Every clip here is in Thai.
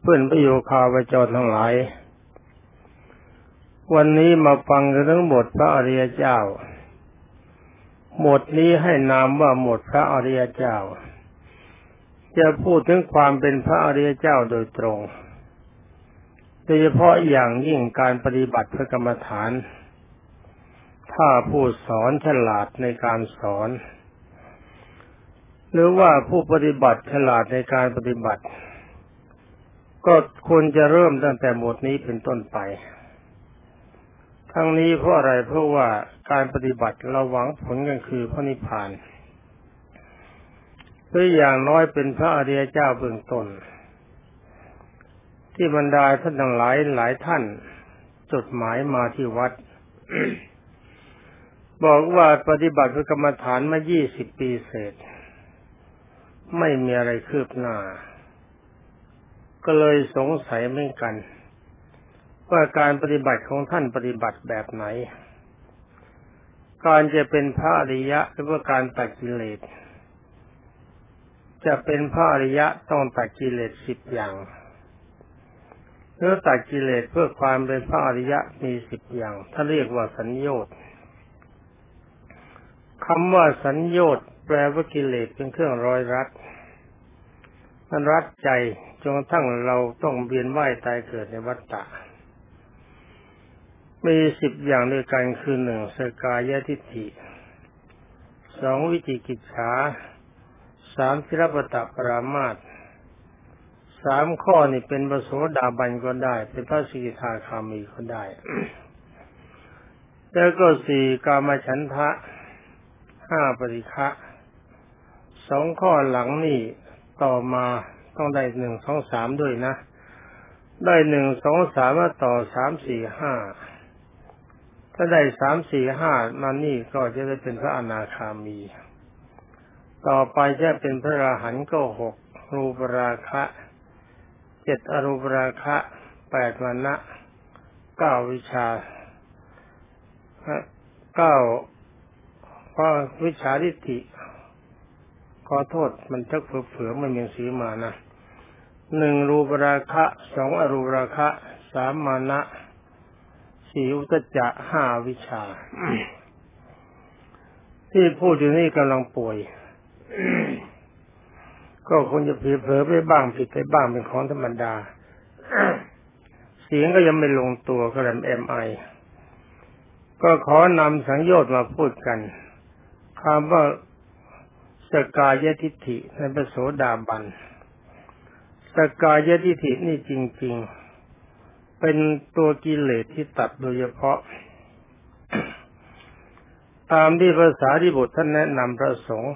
เพื่อนประโยคาวจรทั้งหลาย วันนี้มาฟังกันทั้งหมดพระอริยเจ้า หมดนี้ให้นามว่าหมดพระอริยเจ้า จะพูดถึงความเป็นพระอริยเจ้าโดยตรง โดยเฉพาะอย่างยิ่งการปฏิบัติพระกรรมฐาน ถ้าผู้สอนฉลาดในการสอน หรือว่าผู้ปฏิบัติฉลาดในการปฏิบัติ ก็ควรจะเริ่มตั้งแต่หมดนี้เป็นต้นไป ทั้งนี้เพราะอะไรเพราะว่าการปฏิบัติเราหวังผลกันคือพระนิพพานหรืออย่างน้อยเป็นพระอริยเจ้าเบื้องต้น ที่บรรดาท่านทั้งหลายหลายท่านจดหมายมาที่วัด บอกว่าปฏิบัติพระกรรมฐานมายี่สิบปีเศษ ไม่มีอะไรคืบหน้า ก็เลยสงสัยเหมือนกัน ว่าการปฏิบัติของท่านปฏิบัติแบบไหน การจะเป็นพระอริยะหรือว่าการตัดกิเลสจะเป็นพระอริยะต้องตัดกิเลสสิบอย่างเมื่อตัดกิเลสเพื่อความเป็นพระอริยะมีสิบอย่างถ้าเรียกว่าสัญญต์คำว่าสัญญต์แปลว่ากิเลสเป็นเครื่องร้อยรัดมันรัดใจ จนกระทั่งเราต้องเวียนว่ายตายเกิดในวัฏฏะมีสิบอย่างด้วยกันคือหนึ่งสกายทิฏฐิสองวิจิกิจฉาสามทิรปตะปรามาตสามข้อนี่เป็นปโสดาบันก็ได้ เป็นพระสิกขาคามีก็ได้ แล้วก็สี่กามฉันทะห้าปริฆะสองข้อหลังนี่ต่อมา ต้องได้หนึ่งสองสามด้วยนะ ได้หนึ่งสองสามมาต่อสามสี่ห้าถ้าได้สามสี่ห้ามานี่ก็จะได้เป็นพระอนาคามี ต่อไปจะเป็นพระราหันก็หกรูปราคะเจ็ดอรูปราคะแปดวันนะเก้าวิชาเก้าวิชาทิฏฐิ อโทษมันทักเผื่อมันยังสีมานะหนึ่งรูปราคะสองอรูปราคะสามมานะสี่อุตจะห้าวิชา ที่พูดอยู่นี่กำลังป่วย ก็คงจะผิดเผลอไปบ้างผิดไปบ้างเป็นของธรรมดา เสียงก็ยังไม่ลงตัวก็เลยเอ็มไอก็ขอนำสังโยชน์มาพูดกันคำว่า สกายทิฏฐิในพระโสดาบัน สกายทิฏฐินี่จริง ๆ เป็นตัวกิเลสที่ตัดโดยเฉพาะ ตามที่ภาษาที่บุตรท่านแนะนำพระสงฆ์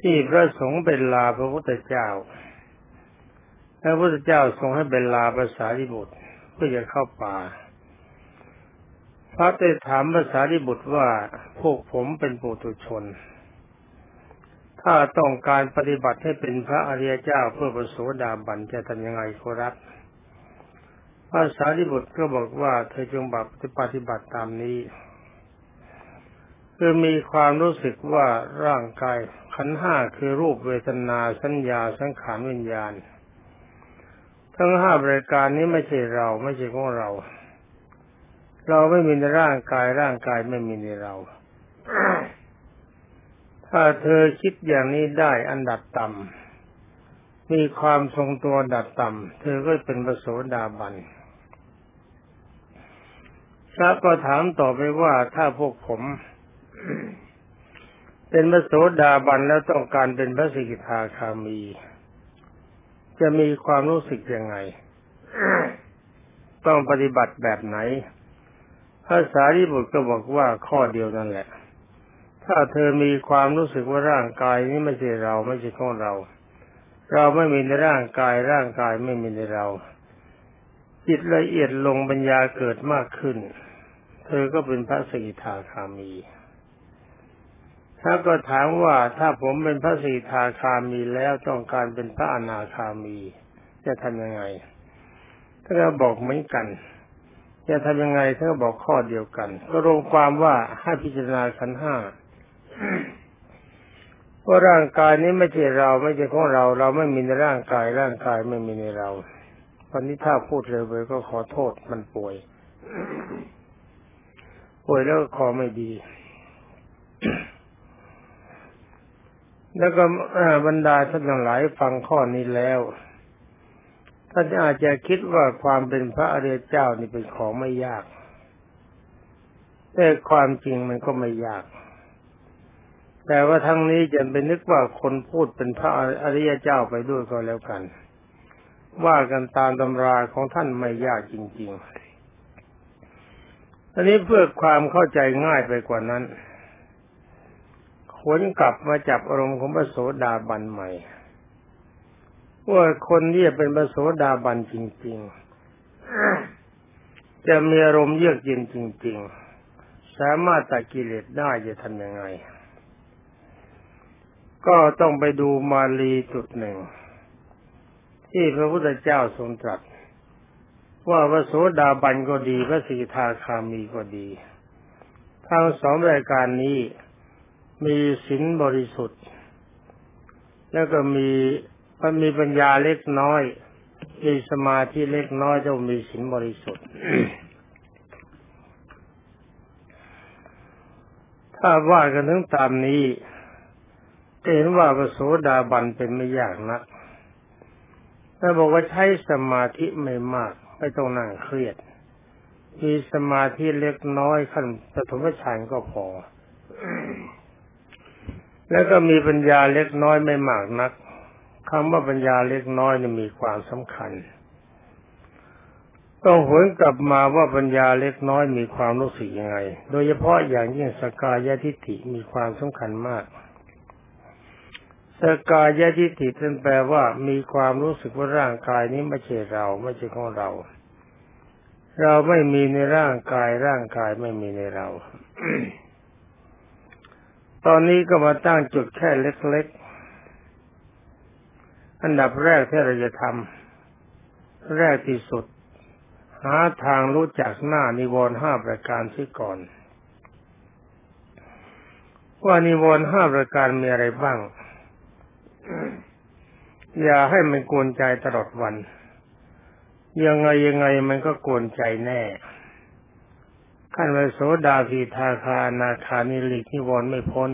ที่พระสงฆ์เป็นลาพระพุทธเจ้าพระพุทธเจ้าทรงให้เป็นลาภาษาที่บุตรเพื่อจะเข้าป่า พระได้ถามภาษาดิบุตรว่าพวกผมเป็นปุถุชน ถ้าต้องการปฏิบัติให้เป็นพระอริยเจ้าเพื่อประโสดาบันจะทำยังไงขอรับภาษาดิบุตรก็บอกว่าเธอจงบัปฏิบัติตามนี้คือมีความรู้สึกว่าร่างกายขันห้าคือรูปเวทนาสัญญาสังขารวิญญาณ ทั้งห้าบริการนี้ไม่ใช่เราไม่ใช่ของเรา เราไม่มีในร่างกายร่างกายไม่มีในเรา ถ้าเธอคิดอย่างนี้ได้อันดับต่ำมีความทรงตัวดับต่ำเธอก็เป็นประโสดาบันพระก็ถามต่อไปว่าถ้าพวกผม เป็นพระโสดาบันแล้วต้องการเป็นพระสิกขาคามี จะมีความรู้สึกยังไง ต้องปฏิบัติแบบไหนภาษาที่บุตรก็บอกว่าข้อเดียวนั่นแหละ ถ้าเธอมีความรู้สึกว่าร่างกายนี้ไม่ใช่เราไม่ใช่ของเรา เราไม่มีในร่างกายร่างกายไม่มีในเรา จิตละเอียดลงปัญญาเกิดมากขึ้น เธอก็เป็นพระสกิทาคามี ถ้าก็ถามว่าถ้าผมเป็นพระสีทาคามีแล้วต้องการเป็นพระอนาคามี จะทำยังไงถ้าเราบอกเหมือนกันจะทำยังไงเธอบอกข้อเดียวกัน ก็รวมความว่าให้พิจารณาขันห้า ว่าร่างกายนี้ไม่ใช่เราไม่ใช่ของเรา เราไม่มีในร่างกาย ร่างกายไม่มีในเราวันนี้ถ้าพูดเร็วไปก็ขอโทษมันป่วย ป่วยแล้วคอไม่ดี แล้วก็บรรดาท่านทั้งหลายฟังข้อนี้แล้วท่านอาจจะคิดว่าความเป็นพระอริยเจ้านี่เป็นของไม่ยาก แต่ความจริงมันก็ไม่ยาก แต่ว่าทั้งนี้จะเป็นนึกว่าคนพูดเป็นพระอริยเจ้าไปด้วยก็แล้วกัน ว่ากันตามตำราของท่านไม่ยากจริงๆอันนี้เพื่อความเข้าใจง่ายไปกว่านั้นขวนกลับมาจับอารมณ์ของพระโสดาบันใหม่ว่าคนที่จะเป็นพระโสดาบันจริงๆ จะมีอารมณ์เยือกเย็นจริง ๆ สามารถตัดกิเลสได้จะทำยังไง ก็ต้องไปดูมาลีจุดหนึ่ง ที่พระพุทธเจ้าทรงตรัส ว่าพระโสดาบันก็ดีพระสีทาคามีก็ดี ทั้งสองรายการนี้มีศีลบริสุทธิ์ แล้วก็มีมันมีปัญญาเล็กน้อย มีสมาธิเล็กน้อยจะมีศีลบริสุทธิ์ถ้าว่ากันถึงตามนี้ เห็นว่าพระโสดาบันเป็นไม่ยากนักถ้าบอกว่าใช้สมาธิไม่มาก ไม่ต้องนั่งเครียด มีสมาธิเล็กน้อยขั้นปฐมฌานก็พอ แล้วก็มีปัญญาเล็กน้อยไม่มากนักคำว่าปัญญาเล็กน้อยนี่มีความสำคัญ ต้องหวนกลับมาว่าปัญญาเล็กน้อยมีความรู้สึกยังไง โดยเฉพาะอย่างยิ่งสกายทิฏฐิมีความสำคัญมาก สกายทิฏฐิเป็นแปลว่ามีความรู้สึกว่าร่างกายนี้ไม่ใช่เราไม่ใช่ของเรา เราไม่มีในร่างกายร่างกายไม่มีในเรา ตอนนี้ก็มาตั้งจุดแค่เล็กๆ อันดับแรกที่เราจะทำแรกที่สุด หาทางรู้จักหน้านิวรณ์ห้าประการที่ก่อน ว่านิวรณ์ห้าประการมีอะไรบ้าง อย่าให้มันกวนใจตลอดวัน ยังไงยังไงมันก็กวนใจแน่ ขั้นไปโสดาพีทาคานาคานิลิกนิวรไม่พ้น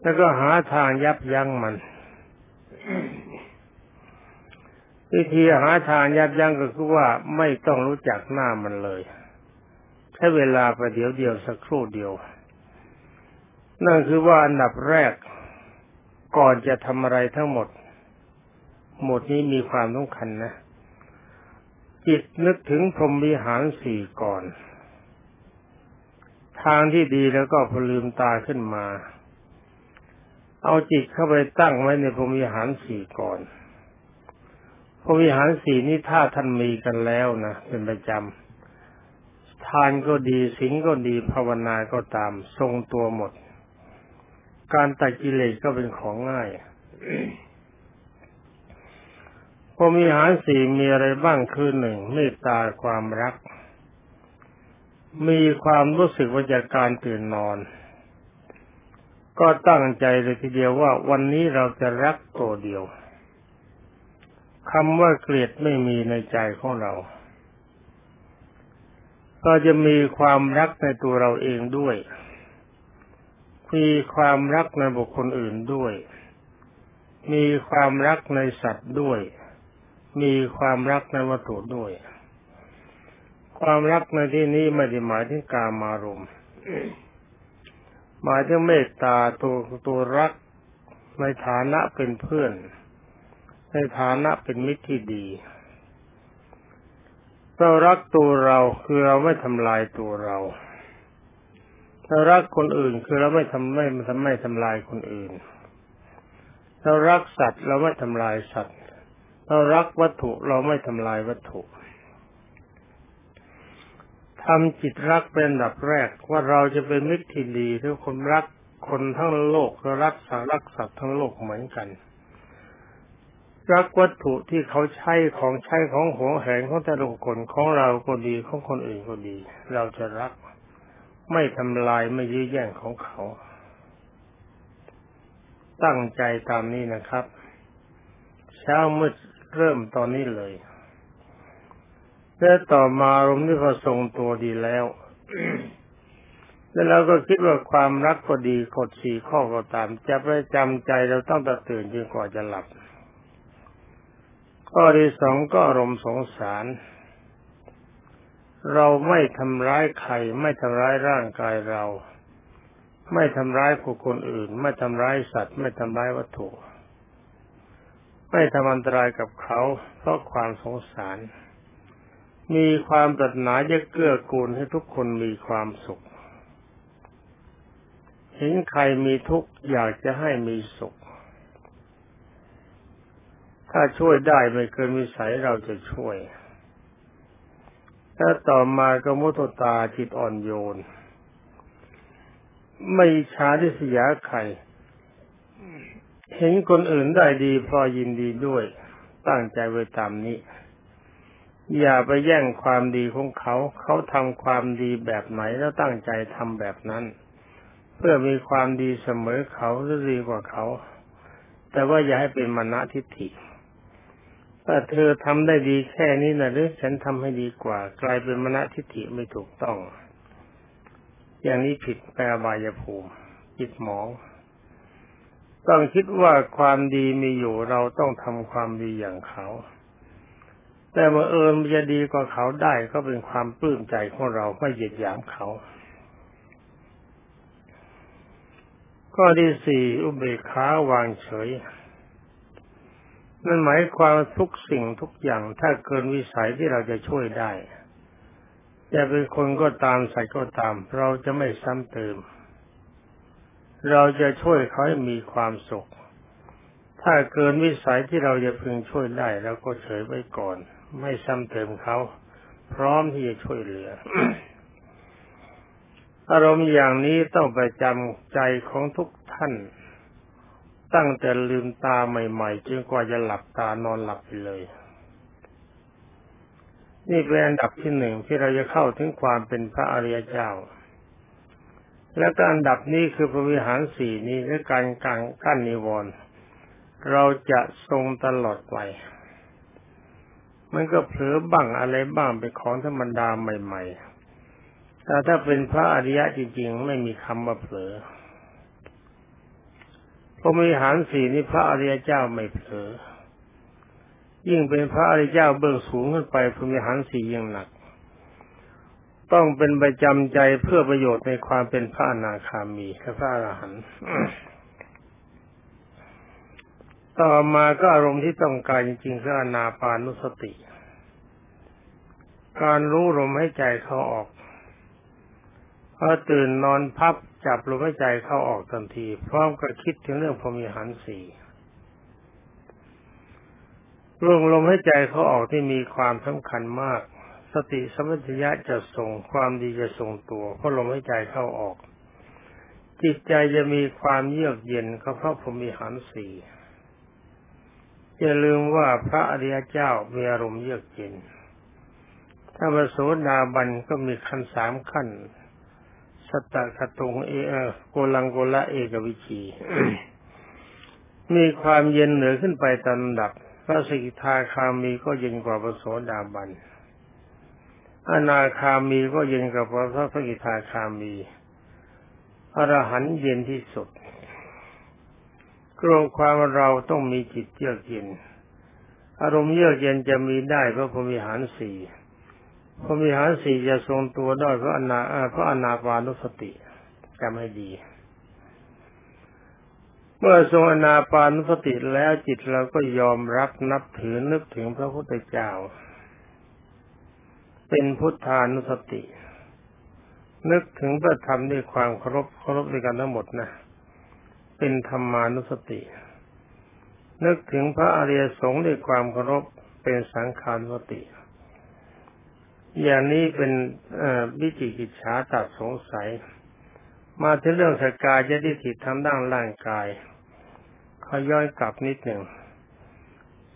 แล้วก็หาทางยับยั้งมันวิธีหาทางยับยั้งก็คือว่าไม่ต้องรู้จักหน้ามันเลยใช้เวลาไปเดี๋ยวเดียวสักครู่เดียว นั่นคือว่าอันดับแรก ก่อนจะทำอะไรทั้งหมด หมดนี้มีความสำคัญนะ จิตนึกถึงพรหมวิหารสี่ก่อน ทางที่ดีแล้วก็พลืมตาขึ้นมา เอาจิตเข้าไปตั้งไว้ในพรหมวิหารสี่ก่อนพรหมวิหารสี่นี้ถ้าท่านมีกันแล้วนะเป็นประจำทานก็ดีสิงก็ดีภาวนาก็ตาม ทรงตัวหมด การตัดกิเลสก็เป็นของง่ายพรหมวิหารสี่มีอะไรบ้างคือหนึ่งเมตตาความรัก มีความรู้สึกว่าจากการตื่นนอน ก็ตั้งใจเลยทีเดียวว่าวันนี้เราจะรักตัวเดียวคำว่าเกลียดไม่มีในใจของเรา ก็จะมีความรักในตัวเราเองด้วย มีความรักในบุคคลอื่นด้วย มีความรักในสัตว์ด้วย มีความรักในวัตถุด้วย ความรักในที่นี้ไม่ได้หมายถึงการมารมหมายถึงเมตตาตัวตัวรักในฐานะเป็นเพื่อน ในฐานะเป็นมิตรที่ดีเรารักตัวเราคือเราไม่ทำลายตัวเรา เรารักคนอื่นคือเราไม่ทำไม่ทำไม่ทำลายคนอื่น เรารักสัตว์เราไม่ทำลายสัตว์ เรารักวัตถุเราไม่ทำลายวัตถุทำจิตรักเป็นดับแรกว่าเราจะเป็นมิตรที่ดีทุกคนรักคนทั้งโลกก็รักสัตว์รักสัตว์ทั้งโลกเหมือนกัน รักวัตถุที่เขาใช้ของใช้ของหัวแหงของแต่ละคนของเราก็ดีของคนอื่นก็ดี เราจะรัก ไม่ทำลายไม่ยื้อแย่งของเขา ตั้งใจตามนี้นะครับ เช้ามืดเริ่มตอนนี้เลยแล้วต่อมาอารมณ์ที่พอทรงตัวดีแล้ว แล้วเราก็คิดว่าความรักก็ดีกดสี่ข้อก็ตาม จะประจำใจเราต้องตตื่นจนกว่าจะหลับ ข้อที่สองก็อารมณ์สงสาร เราไม่ทำร้ายใครไม่ทำร้ายร่างกายเรา ไม่ทำร้ายผู้คนอื่น ไม่ทำร้ายสัตว์ ไม่ทำร้ายวัตถุ ไม่ทำอันตรายกับเขา เพราะความสงสาร มีความปรารถนาจะเกื้อกูลให้ทุกคนมีความสุข เห็นใครมีทุกข์อยากจะให้มีสุข ถ้าช่วยได้ไม่เกินวิสัยเราจะช่วย ถ้าต่อมาก็มุตตาจิตอ่อนโยน ไม่ช้าที่เสียใคร เห็นคนอื่นได้ดีพอยินดีด้วย ตั้งใจไว้ตามนี้ อย่าไปแย่งความดีของเขา เขาทำความดีแบบไหนแล้วตั้งใจทำแบบนั้น เพื่อมีความดีเสมอเขาหรือดีกว่าเขา แต่ว่าอย่าให้เป็นมณฑิฐิ ถ้าเธอทำได้ดีแค่นี้นะหรือฉันทำให้ดีกว่า กลายเป็นมณฑิฐิไม่ถูกต้อง อย่างนี้ผิดแปลบายภูมิจิตหมอง ต้องคิดว่าความดีมีอยู่เราต้องทำความดีอย่างเขา แต่บังเอิญจะดีกว่าเขาได้ก็เป็นความปลื้มใจของเราไม่เหยียดหยามเขา ข้อที่สี่อุเบกขาวางเฉย นั่นหมายความทุกสิ่งทุกอย่างถ้าเกินวิสัยที่เราจะช่วยได้จะเป็นคนก็ตามใส่ก็ตาม เราจะไม่ซ้ำเติม เราจะช่วยเขาให้มีความสุข ถ้าเกินวิสัยที่เราจะพึงช่วยได้เราก็เฉยไว้ก่อน ไม่ซ้ำเติมเขา พร้อมที่จะช่วยเหลือ อารมณ์อย่างนี้ต้องประจำใจของทุกท่าน ตั้งแต่ลืมตาใหม่ๆจนกว่าจะหลับตานอนหลับไปเลย นี่เป็นอันดับที่หนึ่งที่เราจะเข้าถึงความเป็นพระอริยเจ้า และการอันดับนี้คือพระวิหารสี่นี้และการกังกั้นนิวรณ์เราจะทรงตลอดไปมันก็เผลอบ้างอะไรบ้างเป็นของธรรมดาใหม่ ๆ แต่ถ้าเป็นพระอริยะจริงๆ ไม่มีคำว่าเผลอ ระมีหารสีนี้พระอริยเจ้าไม่เผลอ ยิ่งเป็นพระอริยเจ้าเบื้องสูงขึ้นไปพระมีหารสียิ่งหนัก ต้องเป็นประจำใจเพื่อประโยชน์ในความเป็นพระอนาคามีและพระอรหันต์ต่อมาก็อารมณ์ที่ต้องการจริงๆคืออนาปานุสติ การรู้ลมให้ใจเข้าออก พอตื่นนอนพับจับลมให้ใจเข้าออกทันที พร้อมกับคิดถึงเรื่องพรมีหันสี่เรื่องลมให้ใจเขาออกที่มีความสำคัญมาก สติสมัชยะจะส่งความดีจะส่งตัวเพราะลมให้ใจเข้าออก จิตใจจะมีความเยือกเย็นก็เพราะพรมีหันสี่อย่าลืมว่าพระอริยเจ้ามีอารมณ์เยือกเย็น ถ้ามาโสดาบันก็มีขั้นสามขั้น สตคตุงเอโกลังโกละเอกวิชีมีความเย็นเหนือขึ้นไปตามดับ พระสกิทาคามีก็เย็นกว่าพระโสดาบัน อนาคามีก็เย็นกว่าพระสกิทาคามีอรหันเย็นที่สุดกลัวความเราต้องมีจิตเยือกเย็น อารมณ์เยือกเย็นจะมีได้เพราะพรมิหารสี่ พรมิหารสี่จะทรงตัวได้เพราะอนาเพราะอนาปานุสติจำให้ดี เมื่อทรงอนาปานุสติแล้วจิตเราก็ยอมรับนับถือนึกถึงพระพุทธเจ้า เป็นพุทธานุสติ นึกถึงพระธรรมด้วยความเคารพเคารพด้วยกันทั้งหมดนะ เป็นธรรมานุสติ นึกถึงพระอริยสงฆ์ด้วยความเคารพเป็นสังขานุสติ อย่างนี้เป็นวิจิกิจฉาตัดสงสัย มาถึงเรื่องสกายจะได้ถิทำด้านร่างกายเขาย้อนกลับนิดหนึ่ง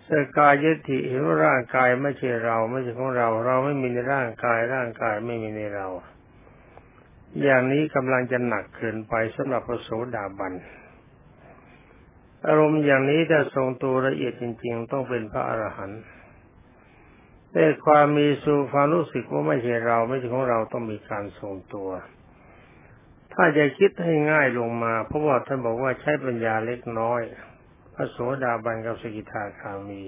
สกายยติเห็นว่าร่างกายไม่ใช่เรา ไม่ใช่ของเรา เราไม่มีในร่างกาย ร่างกายไม่มีในเรา อย่างนี้กำลังจะหนักเกินไปสำหรับพระโสดาบันอารมณ์อย่างนี้ถ้าทรงตัวละเอียดจริง ๆ ต้องเป็นพระอรหันต์ แต่ความมีสู่ความรู้สึกว่าไม่ใช่เราไม่ใช่ของเราต้องมีการทรงตัว ถ้าจะคิดให้ง่ายลงมา เพราะว่าท่านบอกว่าใช้ปัญญาเล็กน้อย พระโสดาบันกับสกิทาคามี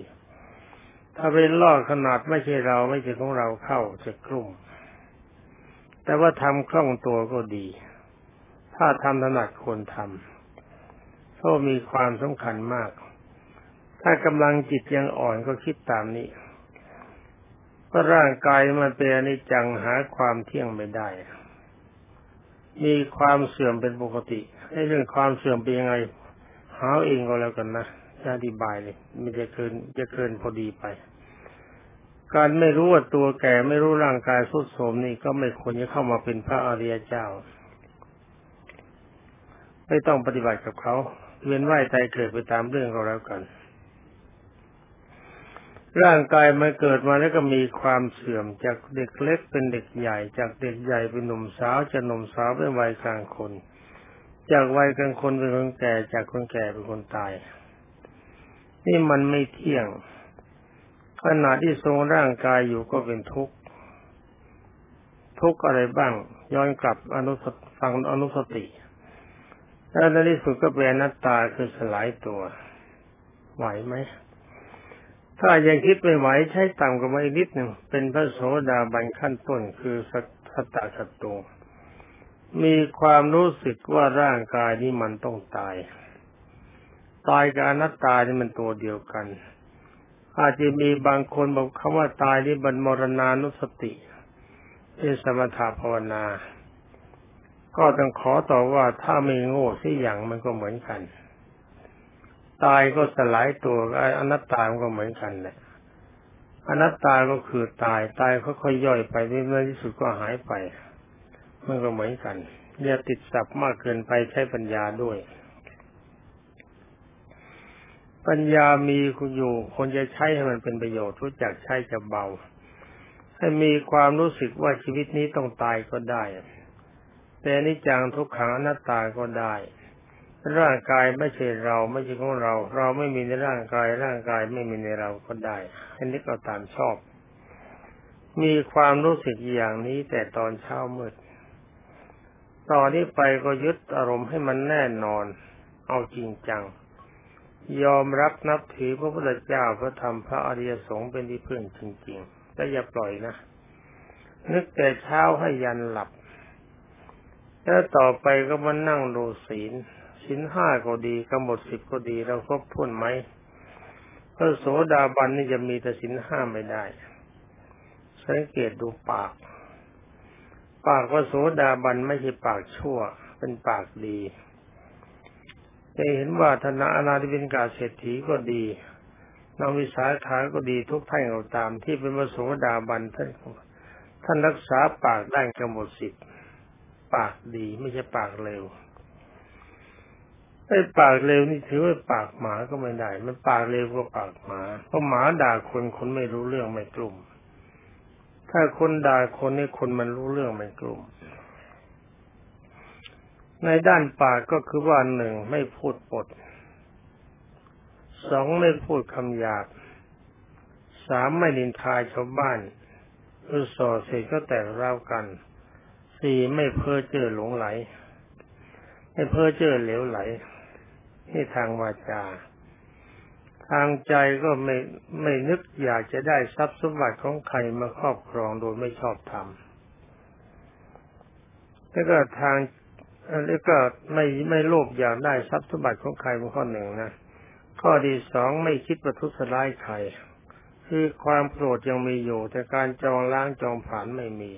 ถ้าเป็นลอขนาดไม่ใช่เราไม่ใช่ของเราเข้าจะกลุ่ม แต่ว่าทำคล่องตัวก็ดี ถ้าทำถนัดควรทำเพราะมีความสำคัญมาก ถ้ากำลังจิตยังอ่อนก็คิดตามนี้ พราะร่างกายมันเป็นอนิจจังหาความเที่ยงไม่ได้ มีความเสื่อมเป็นปกติให้เรื่องความเสื่อมเป็นยังไงหาเองก็แล้วกันนะจะอธิบายเลยมันจะเกินจะเกินพอดีไป การไม่รู้ว่าตัวแก่ไม่รู้ร่างกายสุดโทมนี่ก็ไม่ควรจะเข้ามาเป็นพระอริยเจ้า ไม่ต้องปฏิบัติกับเขาเวียนว่ายตายเกิดไปตามเรื่องก็แล้วกัน ร่างกายมันเกิดมาแล้วก็มีความเสื่อมจากเด็กเล็กเป็นเด็กใหญ่ จากเด็กใหญ่เป็นหนุ่มสาวจากหนุ่มสาวเป็นวัยกลางคน จากวัยกลางคนเป็นคนแก่จากคนแก่เป็นคนตาย นี่มันไม่เที่ยงขณะที่ทรงร่างกายอยู่ก็เป็นทุกข์ทุกข์อะไรบ้าง ย้อนกลับอนุสฟังอนุสติแล้วในที่สุดก็เป็นนัตตาคือสลายตัวไหวไหม ถ้ายังคิดไม่ไหวใช้ต่ำกว่าอีกนิดหนึ่งเป็นพระโสดาบันขั้นต้นคือสัตตสัตตูมีความรู้สึกว่าร่างกายนี้มันต้องตาย ตายกับอนัตตานี่มันตัวเดียวกัน อาจจะมีบางคนบอกคำว่าตายนี่บรรมรณานุสติเป็นสมถะภาวนา ก็ต้องขอต่อว่าถ้าไม่โง่สิอย่างมันก็เหมือนกัน ตายก็สลายตัวอนัตตาก็เหมือนกันแหละอนัตตาก็คือตายตายค่อยๆย่อยไปในที่สุดก็หายไป มันก็เหมือนกันอย่าติดสับมากเกินไปใช้ปัญญาด้วย ปัญญามีคุณอยู่คนจะใช้ให้มันเป็นประโยชน์รู้จักใช้จะเบา ให้มีความรู้สึกว่าชีวิตนี้ต้องตายก็ได้ แต่นิจังทุกขังอนัตตาก็ได้ ร่างกายไม่ใช่เราไม่ใช่ของเรา เราไม่มีในร่างกาย ร่างกายไม่มีในเราก็ได้อันนี้ก็ตามชอบ มีความรู้สึกอย่างนี้แต่ตอนเช้ามืดตอนนี้ไปก็ยึดอารมณ์ให้มันแน่นอน เอาจริงจัง ยอมรับนับถือพระพุทธเจ้าพระธรรมพระอริยสงฆ์เป็นที่พึ่งจริงๆแต่อย่าปล่อยนะ นึกแต่เช้าให้ยันหลับ แล้วต่อไปก็มานั่งดูศีล สินห้าก็ดีกำหนดสิบก็ดีเราครบถ้วนไหมพระโสดาบันนี่จะมีแต่สินห้าไม่ได้ สังเกตดูปาก ปากพระโสดาบันไม่ใช่ปากชั่ว เป็นปากดีจะเห็นว่าธนาอนาธิบินกาเศรษฐีก็ดีนางวิสาขาก็ดีทุกท่านเราตาม ที่เป็นพระโสดาบันท่านท่านรักษาปากได้กำหนดสิบปากดีไม่ใช่ปากเร็ว ไอ้ปากเร็วนี่ถือว่าปากหมาก็ไม่ได้ มันปากเร็วก็ปากหมา เพราะหมาด่าคนคนไม่รู้เรื่องไม่กลุ่ม ถ้าคนด่าคนนี่คนมันรู้เรื่องไม่กลุ่ม ในด้านปากก็คือว่าหนึ่งไม่พูดปด สองไม่พูดคำหยาบ สามไม่นินทายชาวบ้านอือส่อเสร็จก็แตกร้าวกัน สี่ไม่เพ้อเจ้อหลงไหลไม่เพ้อเจ้อเหลวไหล นี่ทางวาจา ทางใจก็ไม่ไม่นึกอยากจะได้ทรัพย์สมบัติของใครมาครอบครองโดยไม่ชอบธรรมแล้วก็ทางแล้วก็ไม่ไม่โลภอยากได้ทรัพย์สมบัติของใครเป็นข้อหนึ่งนะ ข้อที่สองไม่คิดประทุษร้ายใคร คือความโกรธยังมีอยู่ แต่การจองล้างจองผ่านไม่มี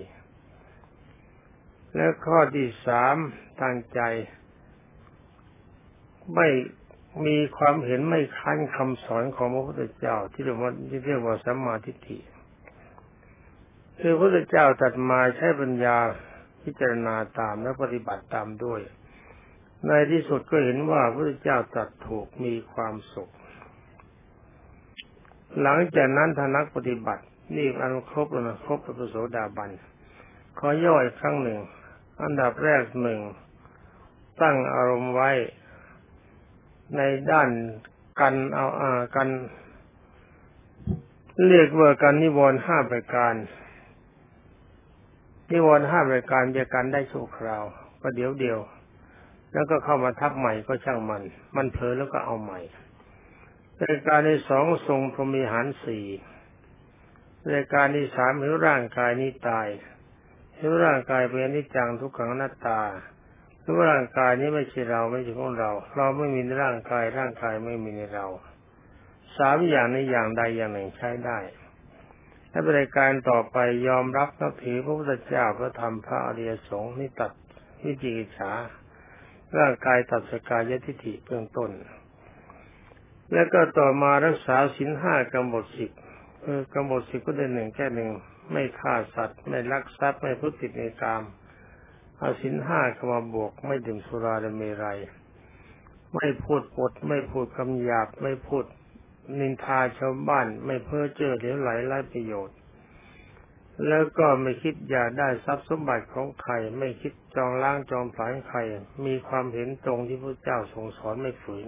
และข้อที่สามตั้งใจ ไม่มีความเห็นไม่คั้นคำสอนของพระพุทธเจ้า ที่เรียกว่าที่เรียกว่าสัมมาทิฏฐิคือพระพุทธเจ้าตัดมาใช้ปัญญาพิจารณาตามและปฏิบัติตามด้วย ในที่สุดก็เห็นว่าพระพุทธเจ้าตัดถูกมีความสุข หลังจากนั้นทนักปฏิบัติ นี่อันครบแล้วนะครบพระโสดาบันขอย่อยครั้งหนึ่ง อันดับแรกหนึ่งตั้งอารมณ์ไว้ ในด้านกันเอาอากันเรียกว่ากันนิวรณ์ห้าประการ นิวรณ์ห้าประการจะกันได้ชั่วคราวก็เดี๋ยวเดียว แล้วก็เข้ามาทับใหม่ก็ช่างมัน มันเผลอแล้วก็เอาใหม่รายการที่สองทรงพรมีหารสี่รายการที่สามเห็นร่างกายนี้ตายเห็นร่างกายเป็นนิจังทุกขังหน้าตา เห็นร่างกายนี้ไม่ใช่เราไม่ใช่ของเรา เราไม่มีในร่างกาย ร่างกายไม่มีในเรา สามอย่างในอย่างใดอย่างหนึ่งใช้ได้และบริการต่อไปยอมรับนับถือพระพุทธเจ้าพระธรรมพระอริยสงฆ์นี่ตัดวิจิกิจฉาร่างกายตัดสกายทิฏฐิเบื้องต้น แล้วก็ต่อมารักษาสินห้ากำหนดสิบเออกำหนดสิบก็ได้หนึ่งแค่หนึ่งไม่ฆ่าสัตว์ ไม่ลักทรัพย์ไม่พูดติดในกาม เอาสินห้าเข้ามาบวก ไม่ดื่มสุราและเมรัย ไม่พูดปด ไม่พูดคำหยาบ ไม่พูดนินทาชาวบ้าน ไม่เพ้อเจ้อเหลวไหลไร้ประโยชน์ แล้วก็ไม่คิดอยากได้ทรัพย์สมบัติของใคร ไม่คิดจองล้างจองผลาญใคร มีความเห็นตรงที่พระเจ้าทรงสอนไม่ฝืน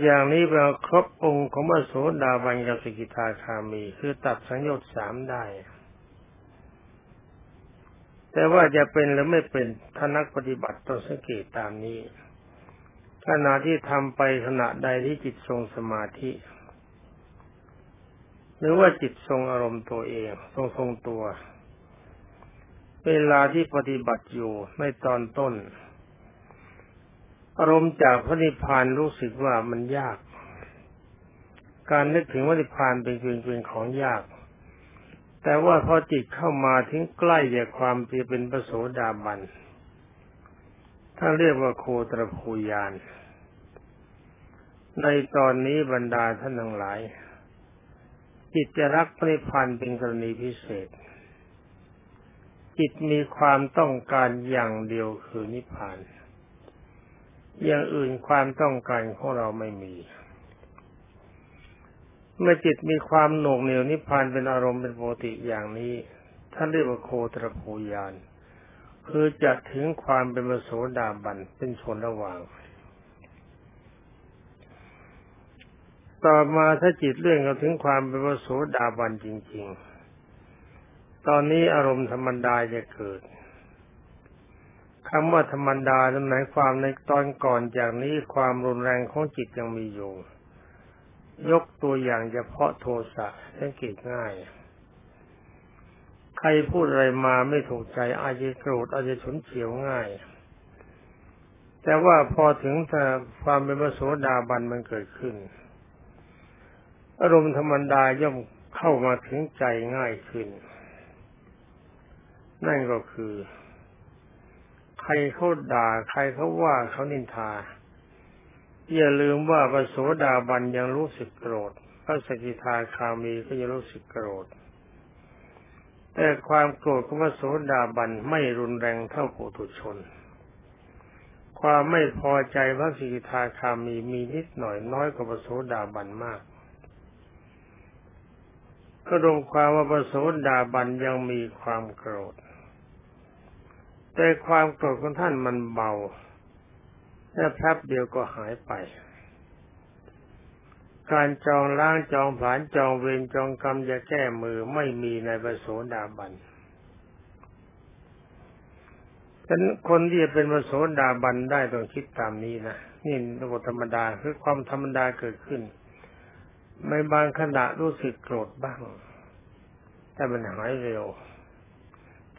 อย่างนี้เราครบองค์ของพระโสดาบันกับสกิทาคามี คือตัดสังโยชน์สามได้ แต่ว่าจะเป็นหรือไม่เป็นท่านักปฏิบัติต้องสังเกตตามนี้ ขณะที่ทำไปขณะใดที่จิตทรงสมาธิ หรือว่าจิตทรงอารมณ์ตัวเอง ทรงทรงตัว เวลาที่ปฏิบัติอยู่ในตอนต้น อารมณ์จากพระนิพพานรู้สึกว่ามันยาก การนึกถึงพระนิพพานเป็นเป็นเป็นของยาก แต่ว่าพอจิตเข้ามาถึงใกล้จากความที่เป็นพระโสดาบัน ถ้าเรียกว่าโคตรภูยาน ในตอนนี้บรรดาท่านทั้งหลาย จิตจะรักพระนิพพานเป็นกรณีพิเศษ จิตมีความต้องการอย่างเดียวคือนิพพาน อย่างอื่นความต้องการของเราไม่มี เมื่อจิตมีความหน่วงเหนียวนิพพานเป็นอารมณ์เป็นปกติอย่างนี้ ท่านเรียกว่าโคตรภูยาน คือจะถึงความเป็นมโสดาบันเป็นชนระหว่าง ต่อมาถ้าจิตเรื่องเราถึงความเป็นมโสดาบันจริง ๆ ตอนนี้อารมณ์ธรรมดาจะเกิดคำว่าธรรมดาหมายความในตอนก่อนจากนี้ความรุนแรงของจิตยังมีอยู่ ยกตัวอย่างเฉพาะโทสะสังเกตง่าย ใครพูดอะไรมาไม่ถูกใจอาจจะโกรธอาจจะฉุนเฉียวง่าย แต่ว่าพอถึงแต่ความเป็นมโสดาบันมันเกิดขึ้น อารมณ์ธรรมดาย่อมเข้ามาถึงใจง่ายขึ้น นั่นก็คือ ใครเขาด่า ใครเขาว่าเขานินทา อย่าลืมว่าพระโสดาบันยังรู้สึกโกรธ พระสกิทาคามีก็ยังรู้สึกโกรธ แต่ความโกรธของพระโสดาบันไม่รุนแรงเท่าปุถุชน ความไม่พอใจพระสิกขาคามีมีนิดหน่อยน้อยกว่าพระโสดาบันมาก ก็รวมความว่าพระโสดาบันยังมีความโกรธ แต่ความโกรธของท่านมันเบา และแป๊บเดียวก็หายไป การจองล้างจองผานจองเวรจองกรรมจะแก้มือไม่มีในประโสดาบันฉะนั้นคนที่จะเป็นประโสดาบันได้ต้องคิดตามนี้นะนี่ระบบธรรมดาคือความธรรมดาเกิดขึ้นไม่บางขณะรู้สึกโกรธบ้าง แต่มันหายเร็ว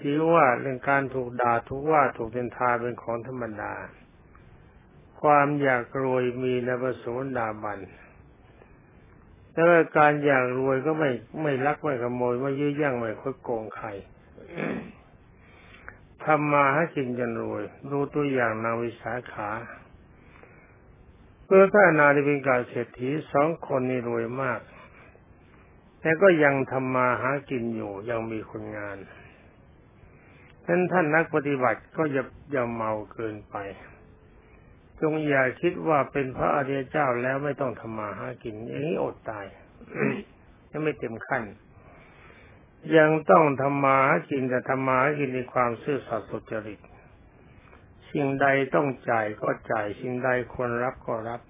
ถือว่าเรื่องการถูกด่าถูกว่าถูกเทนทาเป็นของธรรมดา ความอยากรวยมีในประโสดาบันแต่ว่าการอยากรวยก็ไม่ไม่ลักไม่ขโมยไม่ยื้อแย่งไม่คดโกงใครทำมาให้กินจนรวยดูตัวอย่างนางวิสาขาเพื่อถ้านาดิเป็นการเศรษฐีสองคนนี้รวยมาก แต่ก็ยังทำมาหากินอยู่ยังมีคนงานฉะนั้นท่านนักปฏิบัติก็อย่าอย่าเมาเกินไป จงอย่าคิดว่าเป็นพระอริยเจ้าแล้วไม่ต้องทำมาหากินอย่างนี้อดตายยังไม่เต็มขั้น ยังต้องทำมาหากินแต่ทำมาหากินในความซื่อสัตย์สุจริตสิ่งใดต้องจ่ายก็จ่ายสิ่งใดควรรับก็รับ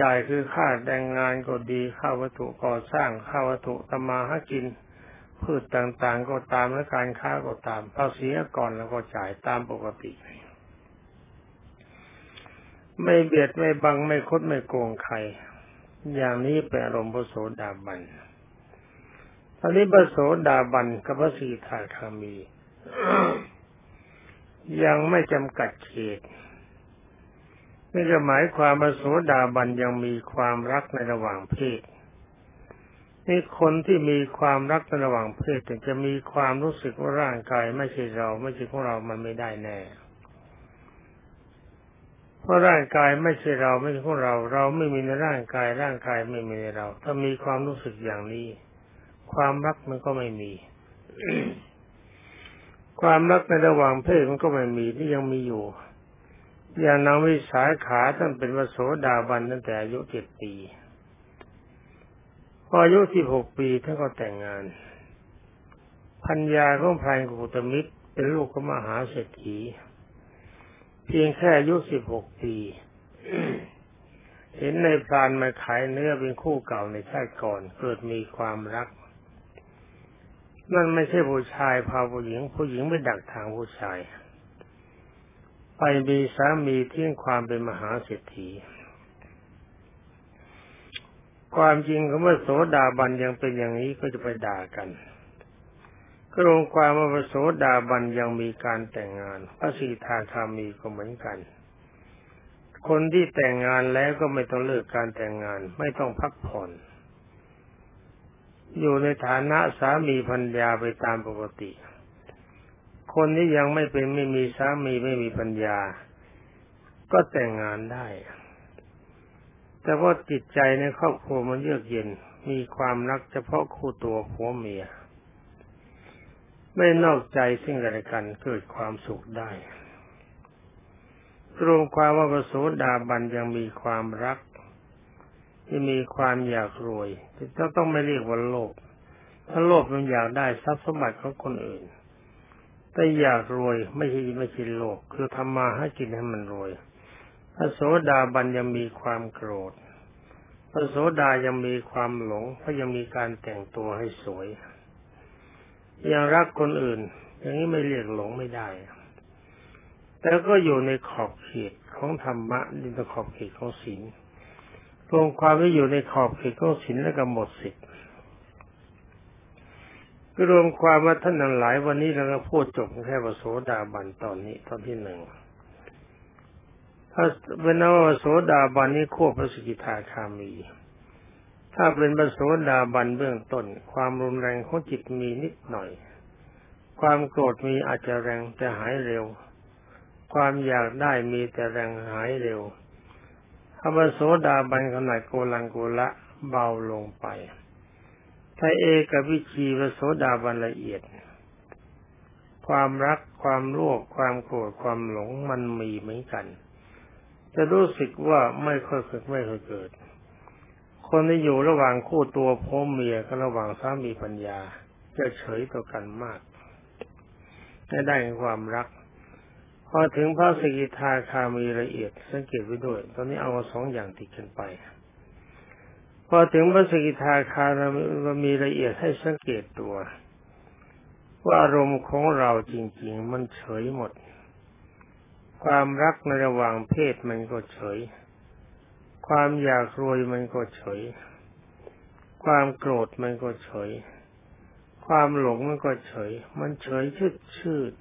จ่ายคือค่าแรงงานก็ดีค่าวัตถุก่อสร้างค่าวัตถุตมาหากินพืชต่างๆก็ตามและการค้าก็ตามภาษีก่อนแล้วก็จ่ายตามปกติ ไม่เบียดไม่บังไม่คดไม่โกงใคร อย่างนี้เป็นอารมณ์พระโสดาบันตอนนี้พระโสดาบันกับพระสีทาคามี ยังไม่จำกัดเขตนี่ก็หมายความพระโสดาบันยังมีความรักในระหว่างเพศนี่คนที่มีความรักในระหว่างเพศแต่จะมีความรู้สึกว่าร่างกายไม่ใช่เรา ไม่ใช่ของเรามันไม่ได้แน่ เพราะร่างกายไม่ใช่เราไม่ใช่ของเรา เราไม่มีในร่างกาย ร่างกายไม่มีในเรา ถ้ามีความรู้สึกอย่างนี้ ความรักมันก็ไม่มี ความรักในระหว่างเพศมันก็ไม่มีที่ยังมีอยู่ อย่างนางวิสาขาท่านเป็นวโสดาบันตั้งแต่อายุเจ็ดปีพออายุสิบหกปีท่านก็แต่งงานพัญญาของพรานกุตมิตรเป็นลูกของมหาเศรษฐี เพียงแค่อายุสิบหกปี เห็นในพรานมาขายเนื้อเป็นคู่เก่าในชาติก่อน เกิดมีความรัก นั่นไม่ใช่ผู้ชายพาผู้หญิง ผู้หญิงไปดักทางผู้ชาย ไปมีสามีเที่ยงความเป็นมหาเศรษฐีความจริงคำว่าโสดาบันยังเป็นอย่างนี้ก็จะไปด่ากัน ก็ลงความว่าโสดาบันยังมีการแต่งงาน พระสีทาคามีก็เหมือนกัน คนที่แต่งงานแล้วก็ไม่ต้องเลิกการแต่งงาน ไม่ต้องพักผ่อน อยู่ในฐานะสามีพัญญาไปตามปกติ คนที่ยังไม่เป็นไม่มีสามีไม่มีพัญญา ก็แต่งงานได้ แต่ว่าจิตใจในครอบครัวมันเยือกเย็นมีความรักเฉพาะคู่ตัวผัวเมีย ไม่นอกใจซึ่งกันและกันเกิดความสุขได้ รวมความว่าประโสดาบันยังมีความรักที่มีความอยากรวยจะต้องไม่เรียกว่าโลภถ้าโลภมันอยากได้ทรัพย์สมบัติของคนอื่น แต่อยากรวยไม่ใช่ไม่ใช่โลภคือทำมาให้กินให้มันรวยพระโสดาบันยังมีความโกรธพระโสดายังมีความหลงเพราะยังมีการแต่งตัวให้สวย ยังรักคนอื่น อย่างนี้ไม่เรียกหลงไม่ได้ แต่ก็อยู่ในขอบเขตของธรรมะในขอบเขตของศีลรวมความที่อยู่ในขอบเขตของศีลและก็หมดสิทธิ์รวมความว่าท่านนั้นหลาย วันนี้เราก็พูดจบแค่วโสดาบันตอนนี้ตอนที่หนึ่งถ้าเป็นว่าโสดาบันนี้ควบพระสกิทาคามี ถ้าเป็นพระโสดาบันเบื้องต้น ความรุนแรงของจิตมีนิดหน่อย ความโกรธมีอาจจะแรงแต่หายเร็ว ความอยากได้มีแต่แรงหายเร็วคำว่าโสดาบันขนาดโกลังโกละเบาลงไปถ้าเอกวิชีวโสดาบันละเอียด ความรักความโลภความโกรธความหลงมันมีเหมือนกัน จะรู้สึกว่าไม่ค่อยเกิดไม่ค่อยเกิด คนที่อยู่ระหว่างคู่ตัวพ่อเมียกับระหว่างสามีปัญญา จะเฉยต่อกันมากได้ได้ความรัก พอถึงพระสกิทาคามีละเอียดสังเกตไว้ด้วย ตอนนี้เอาสองอย่างติดกันไป พอถึงพระสกิทาคามีละเอียดให้สังเกตตัว ว่าอารมณ์ของเราจริง ๆ มันเฉยหมด ความรักในระหว่างเพศมันก็เฉย ความอยากรวยมันก็เฉย ความโกรธมันก็เฉย ความหลงมันก็เฉย มันเฉยชืดชืด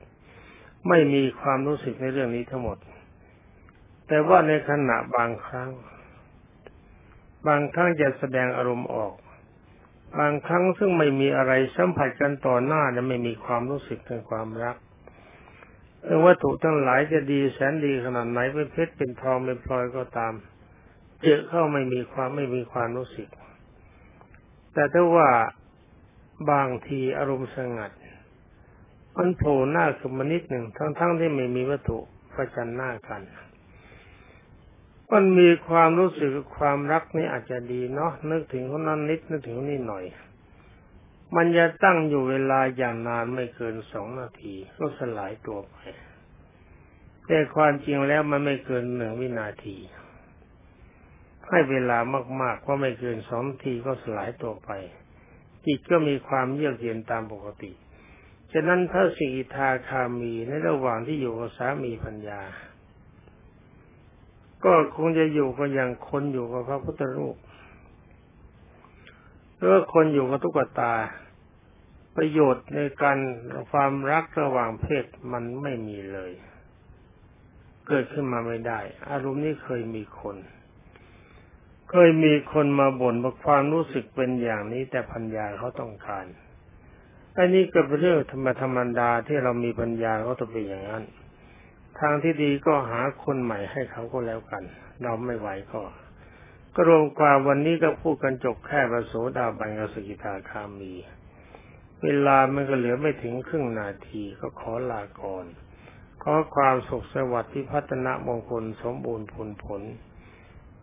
ไม่มีความรู้สึกในเรื่องนี้ทั้งหมด แต่ว่าในขณะบางครั้ง บางครั้งจะแสดงอารมณ์ออก บางครั้งซึ่งไม่มีอะไรสัมผัสกันต่อหน้าจะไม่มีความรู้สึกถึงความรักเรื่องวัตถุทั้งหลายจะดีแสนดีขนาดไหนเป็นเพชรเป็นทองเป็นพลอยก็ตาม เจอเข้าไม่มีความไม่มีความรู้สึก แต่ถ้าว่าบางทีอารมณ์สงัด มันโผล่หน้าขึ้นมานิดหนึ่งทั้งๆทที่ไม่มีวัตถุประจันหน้ากัน มันมีความรู้สึกความรักนี่อาจจะดีเนาะนึกถึงคนนั้นนิดนึกถึงนี่หน่อย มันจะตั้งอยู่เวลาอย่างนานไม่เกินสองนาทีก็สลายตัวไป แต่ความจริงแล้วมันไม่เกินหนึ่งวินาที ให้เวลามากๆเพราะไม่เกินสองทีก็สลายตัวไป จิตก็มีความเยือกเย็นตามปกติ ฉะนั้นพระสีทาคามีในระหว่างที่อยู่กับสามีพัญญา ก็คงจะอยู่ก็อย่างคนอยู่กับพระพุทธรูปหรือว่าคนอยู่กับตุ๊กตา ประโยชน์ในการความรักระหว่างเพศมันไม่มีเลย เกิดขึ้นมาไม่ได้ อารมณ์นี้เคยมีคน เคยมีคนมาบ่นว่าความรู้สึกเป็นอย่างนี้ แต่พัญญาเขาต้องการอันนี้ก็เป็นเรื่องธรรมธรรมดาที่เรามีปัญญาเขาต้องเป็นอย่างนั้น ทางที่ดีก็หาคนใหม่ให้เขาก็แล้วกัน เราไม่ไหวก็ ก็รวมความวันนี้ก็พูดกันจบแค่ประโสดาบันกสกิทาคามี เวลามันก็เหลือไม่ถึงครึ่งนาทีก็ขอลาก่อน ขอความสุขสวัสดิ์ที่พัฒนามงคลสมบูรณ์ผลผล